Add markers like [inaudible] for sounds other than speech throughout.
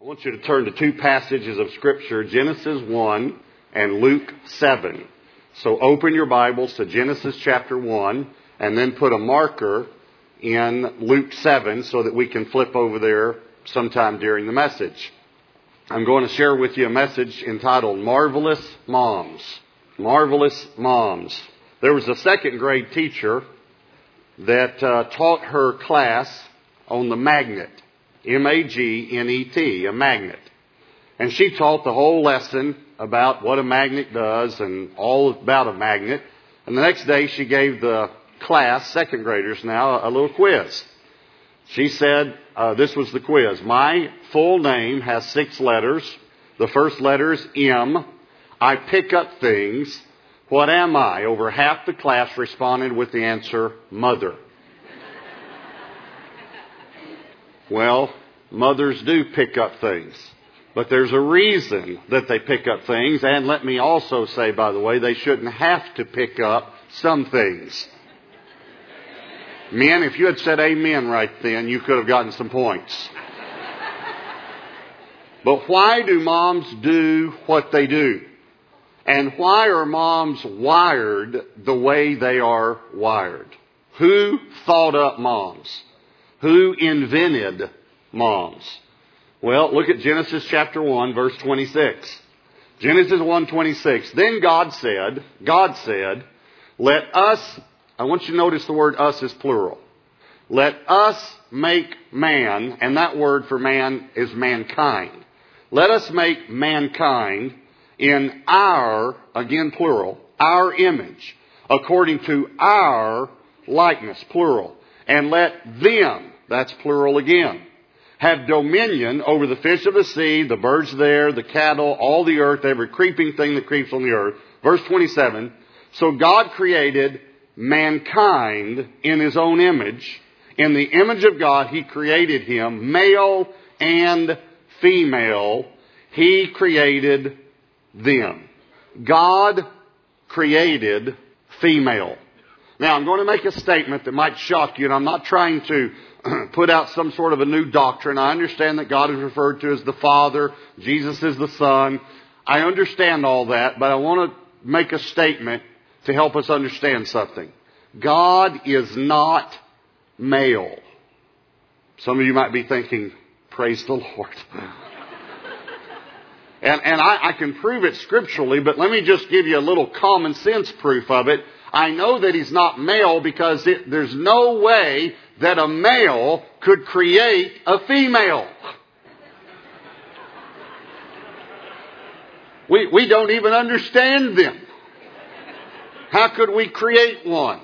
I want you to turn to two passages of Scripture, Genesis 1 and Luke 7. So open your Bibles to Genesis chapter 1 and then put a marker in Luke 7 so that we can flip over there sometime during the message. I'm going to share with you a message entitled Marvelous Moms. Marvelous Moms. There was a second grade teacher that uh, taught her class on the magnet. M-A-G-N-E-T, a magnet. And she taught the whole lesson about what a magnet does and all about a magnet. And the next day she gave the class, second graders now, a little quiz. She said, uh, this was the quiz. My full name has six letters. The first letter is M. I pick up things. What am I? Over half the class responded with the answer, mother. Well, mothers do pick up things. But there's a reason that they pick up things, and let me also say, by the way, they shouldn't have to pick up some things. Men, if you had said amen right then, you could have gotten some points. But why do moms do what they do? And why are moms wired the way they are wired? Who thought up moms? Who invented moms? Well, look at Genesis chapter 1 verse 26. Genesis 1:26. Then God said, God said, "Let us I want you to notice the word us is plural. Let us make man, and that word for man is mankind. Let us make mankind in our, again plural, our image, according to our likeness, plural. And let them, that's plural again, have dominion over the fish of the sea, the birds there, the cattle, all the earth, every creeping thing that creeps on the earth. Verse 27. So God created mankind in his own image. In the image of God, he created him, male and female. He created them. God created female. Now, I'm going to make a statement that might shock you, and I'm not trying to [clears throat] put out some sort of a new doctrine. I understand that God is referred to as the Father, Jesus is the Son. I understand all that, but I want to make a statement to help us understand something. God is not male. Some of you might be thinking, praise the Lord. [laughs] and and I, I can prove it scripturally, but let me just give you a little common sense proof of it. I know that he's not male because it, there's no way that a male could create a female. We, we don't even understand them. How could we create one?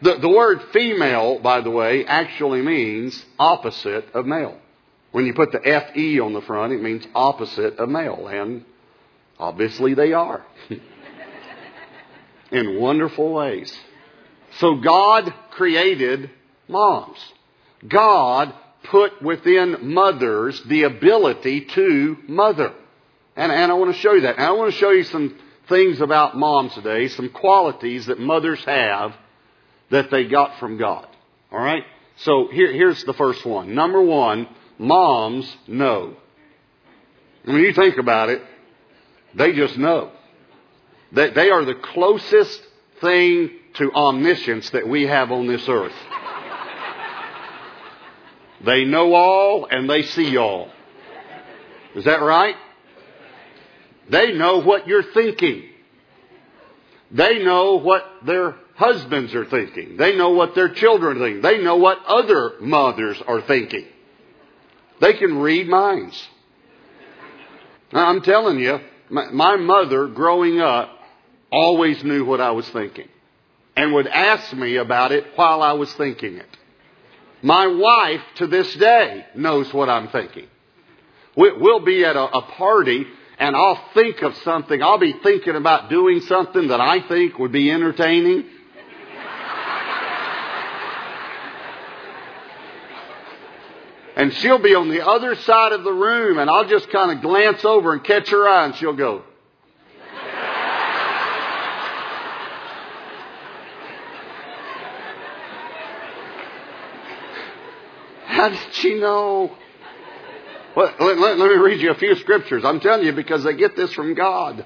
The, the word female, by the way, actually means opposite of male. When you put the FE on the front, it means opposite of male. And obviously they are. [laughs] In wonderful ways. So God created moms. God put within mothers the ability to mother. And, and I want to show you that. And I want to show you some things about moms today, some qualities that mothers have that they got from God. All right? So here, here's the first one. Number one, moms know. When you think about it, they just know. They, they are the closest thing to omniscience that we have on this earth. They know all and they see all. Is that right? They know what you're thinking. They know what their husbands are thinking. They know what their children thinking. They know what other mothers are thinking. They can read minds. Now, I'm telling you, my, my mother growing up always knew what I was thinking and would ask me about it while I was thinking it. My wife to this day knows what I'm thinking. We'll be at a, party and I'll think of something. I'll be thinking about doing something that I think would be entertaining. [laughs] And she'll be on the other side of the room and I'll just kind of glance over and catch her eye and she'll go, How did she know? Well, let, let, let me read you a few scriptures. I'm telling you because they get this from God.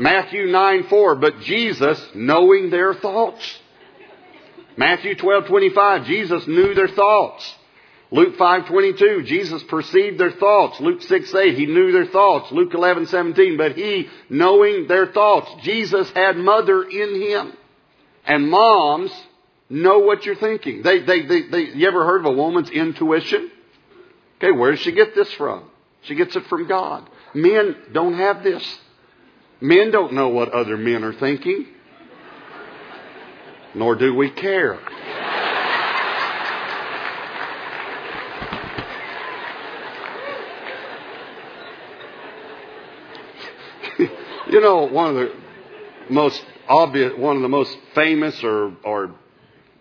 Matthew 9 4, but Jesus, knowing their thoughts. Matthew 12 25, Jesus knew their thoughts. Luke 5:22, Jesus perceived their thoughts. Luke 6:8, he knew their thoughts. Luke 11:17, but he knowing their thoughts. Jesus had mother in him. And moms know what you're thinking. They, they, they, they, you ever heard of a woman's intuition? Okay, where does she get this from? She gets it from God. Men don't have this. Men don't know what other men are thinking. Nor do we care. [laughs] you know, one of the most obvious, one of the most famous or, or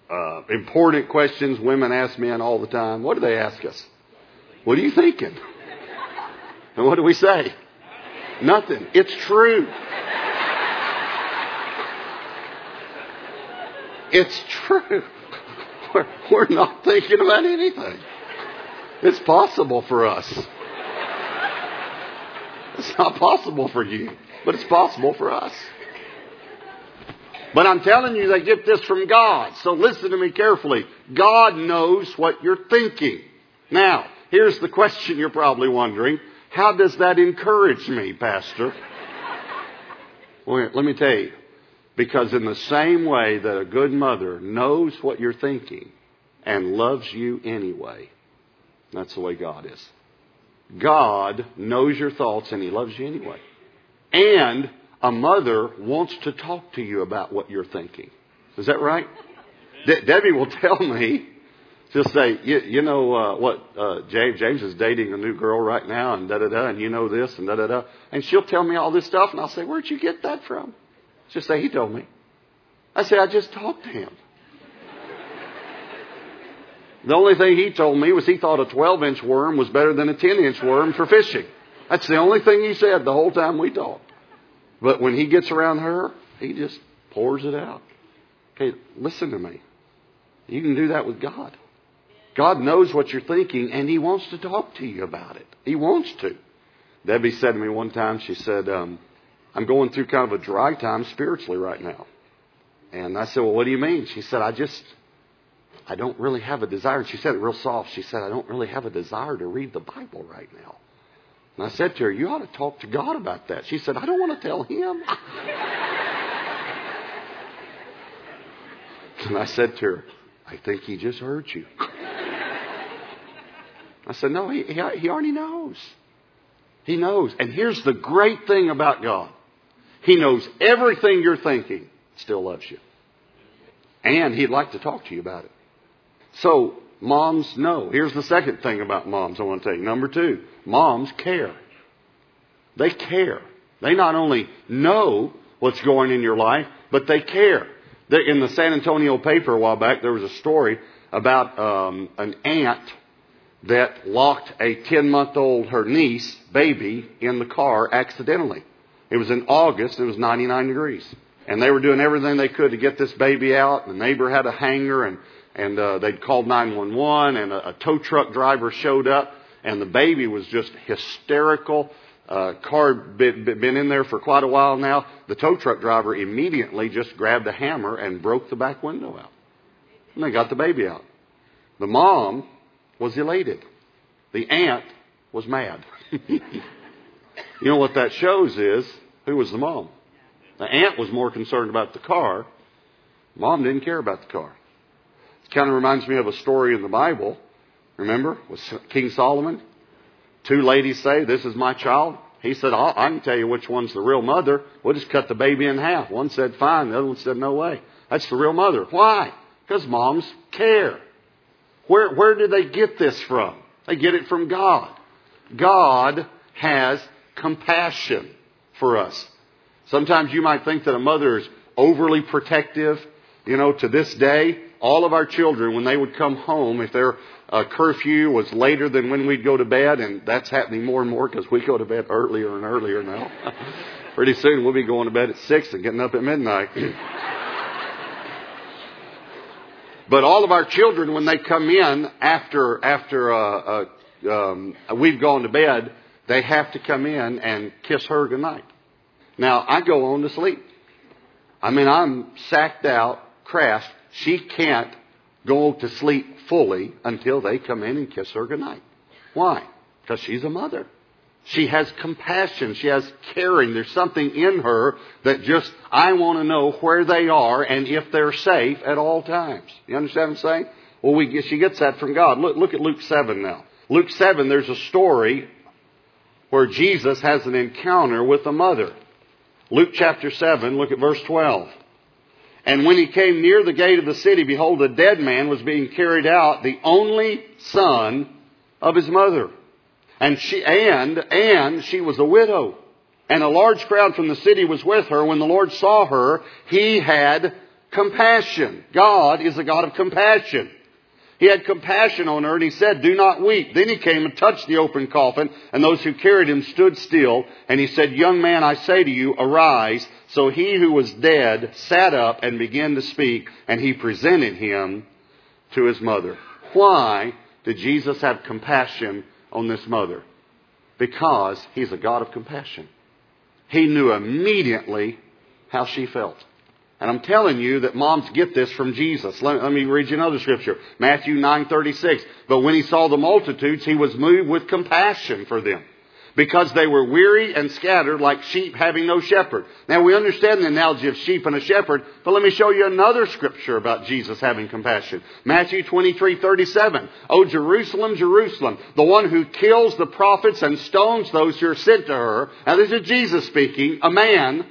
uh, important questions women ask men all the time. What do they ask us? What are you thinking? And what do we say? Nothing. It's true. It's true. [laughs] We're, we're not thinking about anything. It's possible for us. It's not possible for you, but it's possible for us. But I'm telling you, they get this from God. So listen to me carefully. God knows what you're thinking. Now, here's the question you're probably wondering. How does that encourage me, Pastor? Well, let me tell you. Because in the same way that a good mother knows what you're thinking and loves you anyway, that's the way God is. God knows your thoughts and He loves you anyway. And a mother wants to talk to you about what you're thinking. Is that right? De- Debbie will [laughs] tell me, just say, you, you know uh, what, uh, James, James is dating a new girl right now, and da da da, and you know this, and da da da. And she'll tell me all this stuff, and I'll say, Where'd you get that from? She'll say, He told me. I say, I just talked to him. The only thing he told me was he thought a 12 inch worm was better than a 10 inch worm for fishing. That's the only thing he said the whole time we talked. But when he gets around her, he just pours it out. Okay, listen to me. You can do that with God. God knows what you're thinking, and He wants to talk to you about it. He wants to. Debbie said to me one time, she said, um, I'm going through kind of a dry time spiritually right now. And I said, Well, what do you mean? She said, I just, I don't really have a desire. And She said it real soft. She said, I don't really have a desire to read the Bible right now. And I said to her, You ought to talk to God about that. She said, I don't want to tell him. [laughs] and I said to her, I think he just heard you. I said, No, he, he already knows. He knows. And here's the great thing about God He knows everything you're thinking, still loves you. And He'd like to talk to you about it. So, moms know. Here's the second thing about moms I want to tell you. Number two, moms care. They care. They not only know what's going in your life, but they care. In the San Antonio paper a while back, there was a story about um, an aunt that locked a 10 month old, her niece, baby, in the car accidentally. It was in August, it was 99 degrees. And they were doing everything they could to get this baby out. The neighbor had a hanger and, and uh, they'd called 911 and a, a tow truck driver showed up and the baby was just hysterical. Uh, car been, been in there for quite a while now. The tow truck driver immediately just grabbed a hammer and broke the back window out. And they got the baby out. The mom was elated. The aunt was mad. [laughs] you know what that shows is who was the mom? The aunt was more concerned about the car. Mom didn't care about the car. Kind of reminds me of a story in the Bible. Remember, with King Solomon? Two ladies say, This is my child. He said, I can tell you which one's the real mother. We'll just cut the baby in half. One said, Fine. The other one said, No way. That's the real mother. Why? Because moms care. Where, where do they get this from? They get it from God. God has compassion for us. Sometimes you might think that a mother is overly protective. You know, to this day, all of our children, when they would come home, if their uh, curfew was later than when we'd go to bed, and that's happening more and more because we go to bed earlier and earlier now. [laughs] Pretty soon we'll be going to bed at 6 and getting up at midnight. [laughs] But all of our children, when they come in after after uh, uh, um, we've gone to bed, they have to come in and kiss her goodnight. Now, I go on to sleep. I mean, I'm sacked out, crashed. She can't go to sleep fully until they come in and kiss her goodnight. Why? Because she's a mother. She has compassion. She has caring. There's something in her that just, I want to know where they are and if they're safe at all times. You understand what I'm saying? Well, we, she gets that from God. Look, look at Luke 7 now. Luke 7, there's a story where Jesus has an encounter with a mother. Luke chapter 7, look at verse 12. And when he came near the gate of the city, behold, a dead man was being carried out, the only son of his mother. And she, and, and she was a widow. And a large crowd from the city was with her. When the Lord saw her, he had compassion. God is a God of compassion. He had compassion on her and he said, Do not weep. Then he came and touched the open coffin, and those who carried him stood still. And he said, Young man, I say to you, arise. So he who was dead sat up and began to speak, and he presented him to his mother. Why did Jesus have compassion on this mother? Because he's a God of compassion. He knew immediately how she felt. And I'm telling you that moms get this from Jesus. Let, let, me read you another scripture. Matthew 9:36. But when he saw the multitudes, he was moved with compassion for them, because they were weary and scattered like sheep having no shepherd. Now we understand the analogy of sheep and a shepherd, but let me show you another scripture about Jesus having compassion. Matthew 23:37. Oh Jerusalem, Jerusalem, the one who kills the prophets and stones those who are sent to her. Now this is Jesus speaking, a man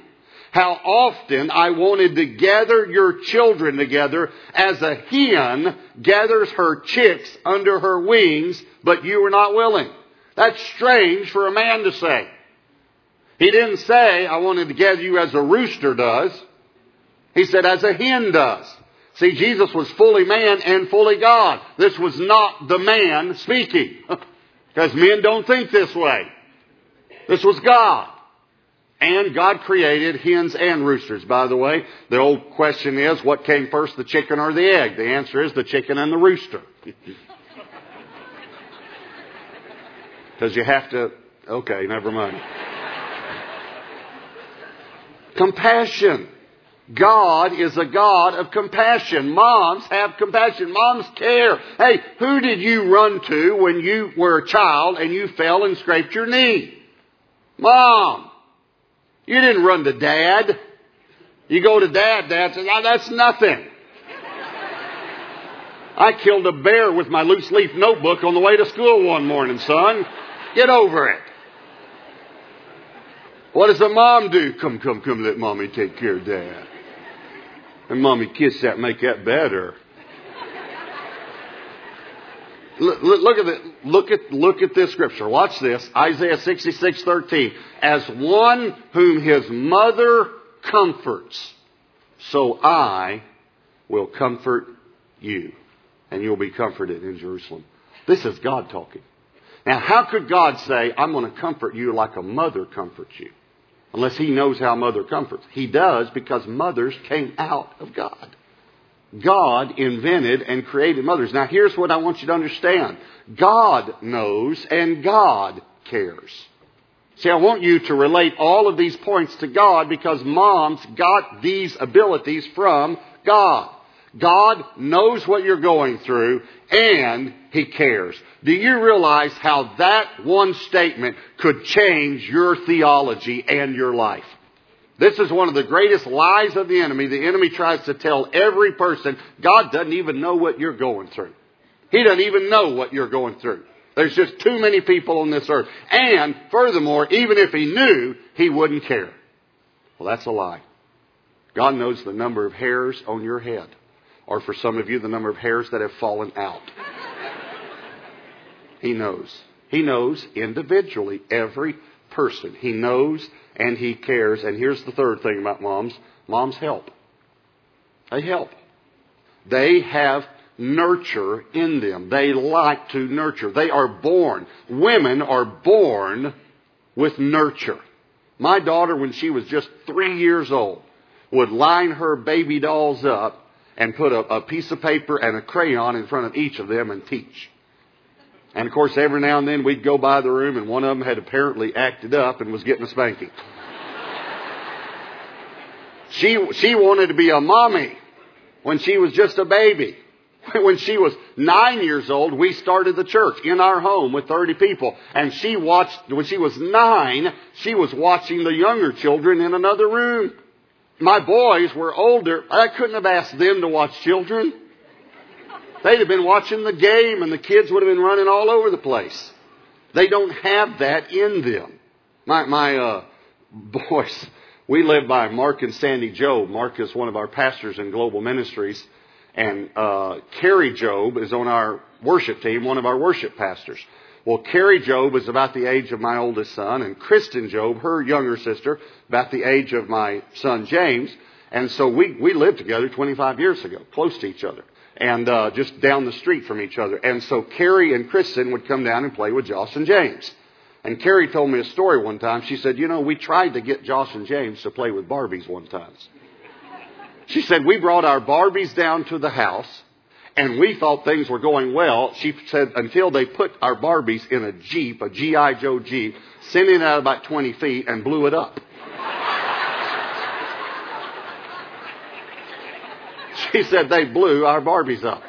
how often I wanted to gather your children together as a hen gathers her chicks under her wings, but you were not willing. That's strange for a man to say. He didn't say, I wanted to gather you as a rooster does. He said, as a hen does. See, Jesus was fully man and fully God. This was not the man speaking. [laughs] because men don't think this way. This was God. And God created hens and roosters, by the way. The old question is, what came first, the chicken or the egg? The answer is the chicken and the rooster. [laughs] Because you have to, okay, never mind. compassion. God is a God of compassion. Moms have compassion. Moms care. Hey, who did you run to when you were a child and you fell and scraped your knee? Mom. You didn't run to dad. You go to dad, dad says, oh, that's nothing. I killed a bear with my loose leaf notebook on the way to school one morning, son. Get over it. What does the mom do? Come, come, come, let mommy take care of dad. And mommy kiss that, make that better. Look, look at the, look at look at this scripture. Watch this. Isaiah 66, 13. As one whom his mother comforts, so I will comfort you. And you'll be comforted in Jerusalem. This is God talking. Now, how could God say, I'm going to comfort you like a mother comforts you? Unless he knows how mother comforts. He does because mothers came out of God. God invented and created mothers. Now here's what I want you to understand. God knows and God cares. See, I want you to relate all of these points to God because moms got these abilities from God. God knows what you're going through and He cares. Do you realize how that one statement could change your theology and your life? This is one of the greatest lies of the enemy. The enemy tries to tell every person, God doesn't even know what you're going through. He doesn't even know what you're going through. There's just too many people on this earth. And furthermore, even if he knew, he wouldn't care. Well, that's a lie. God knows the number of hairs on your head. Or for some of you, the number of hairs that have fallen out. [laughs] He knows. He knows individually every person. He knows and he cares. And here's the third thing about moms moms help. They help. They have nurture in them. They like to nurture. They are born. Women are born with nurture. My daughter, when she was just three years old, would line her baby dolls up and put a, a piece of paper and a crayon in front of each of them and teach. And of course, every now and then we'd go by the room and one of them had apparently acted up and was getting a spanking. she, she wanted to be a mommy when she was just a baby. [laughs] When she was nine years old, we started the church in our home with 30 people. And she watched, when she was nine, she was watching the younger children in another room. My boys were older. I couldn't have asked them to watch children. They'd have been watching the game and the kids would have been running all over the place. They don't have that in them. My, my, uh, [laughs] boys, we live by Mark and Sandy Jobe. Mark is one of our pastors in global ministries. And, uh, Kari Jobe is on our worship team, one of our worship pastors. Well, Kari Jobe is about the age of my oldest son, and Kristen Jobe, her younger sister, about the age of my son James. And so we, we lived together 25 years ago, close to each other and uh, just down the street from each other. And so Kari and Kristen would come down and play with Josh and James. And Kari told me a story one time. She said, You know, we tried to get Josh and James to play with Barbies one time. She said, We brought our Barbies down to the house and we thought things were going well. She said, until they put our Barbies in a Jeep, a G.I. Joe Jeep, sent it out about 20 feet and blew it up. She said they blew our Barbies up.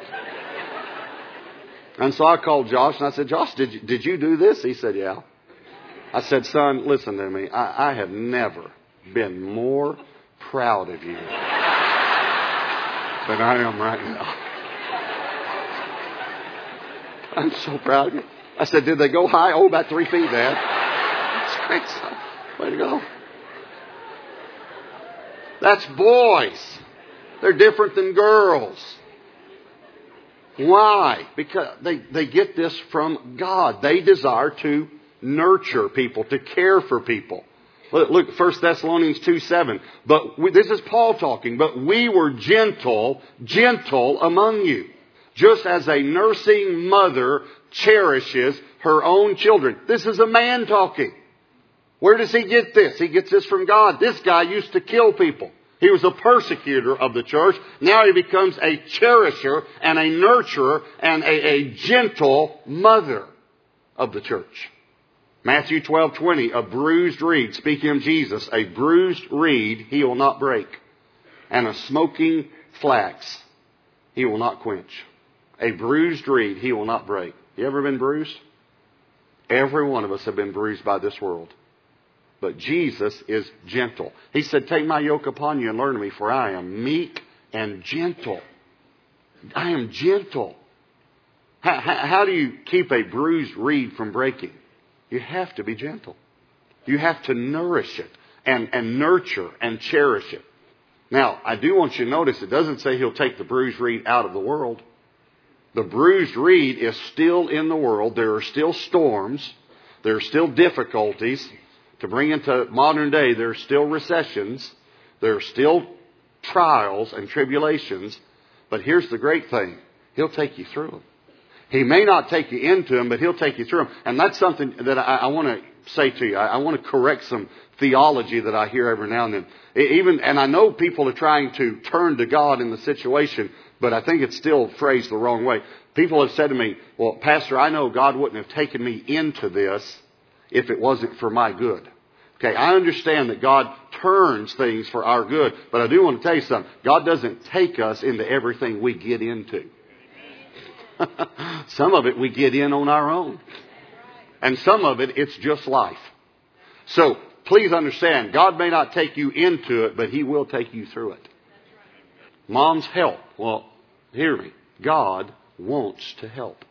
And so I called Josh and I said, Josh, did you, did you do this? He said, yeah. I said, son, listen to me. I, I have never been more proud of you than I am right now. [laughs] I'm so proud of you. I said, did they go high? Oh, about three feet, Dad. [laughs] That's great, son. Way to go. That's boys. They're different than girls. Why? Because they, they get this from God. They desire to nurture people, to care for people. Look, look 1 Thessalonians 2 7. But we, this is Paul talking, but we were gentle, gentle among you, just as a nursing mother cherishes her own children. This is a man talking. Where does he get this? He gets this from God. This guy used to kill people. He was a persecutor of the church. Now he becomes a cherisher and a nurturer and a, a gentle mother of the church. Matthew 12, 20, a bruised reed, speaking of Jesus, a bruised reed he will not break, and a smoking flax he will not quench. A bruised reed he will not break. You ever been bruised? Every one of us have been bruised by this world. But Jesus is gentle. He said, Take my yoke upon you and learn me, for I am meek and gentle. I am gentle. How, how, how, do you keep a bruised reed from breaking? You have to be gentle. You have to nourish it and, and nurture and cherish it. Now, I do want you to notice it doesn't say he'll take the bruised reed out of the world. The bruised reed is still in the world. There are still storms. There are still difficulties to bring into modern day, there are still recessions, there are still trials and tribulations, but here's the great thing. He'll take you through them. He may not take you into them, but he'll take you through them. And that's something that I, I want to say to you. I, I want to correct some theology that I hear every now and then. Even, and I know people are trying to turn to God in the situation, but I think it's still phrased the wrong way. People have said to me, well, Pastor, I know God wouldn't have taken me into this if it wasn't for my good. Okay, I understand that God turns things for our good, but I do want to tell you something. God doesn't take us into everything we get into. [laughs] some of it we get in on our own. And some of it, it's just life. So, please understand, God may not take you into it, but He will take you through it. Mom's help. Well, hear me. God wants to help.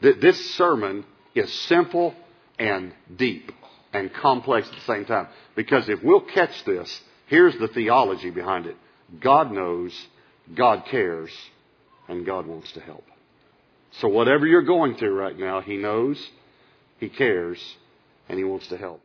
This sermon is simple and deep and complex at the same time. Because if we'll catch this, here's the theology behind it God knows, God cares, and God wants to help. So whatever you're going through right now, He knows, He cares, and He wants to help.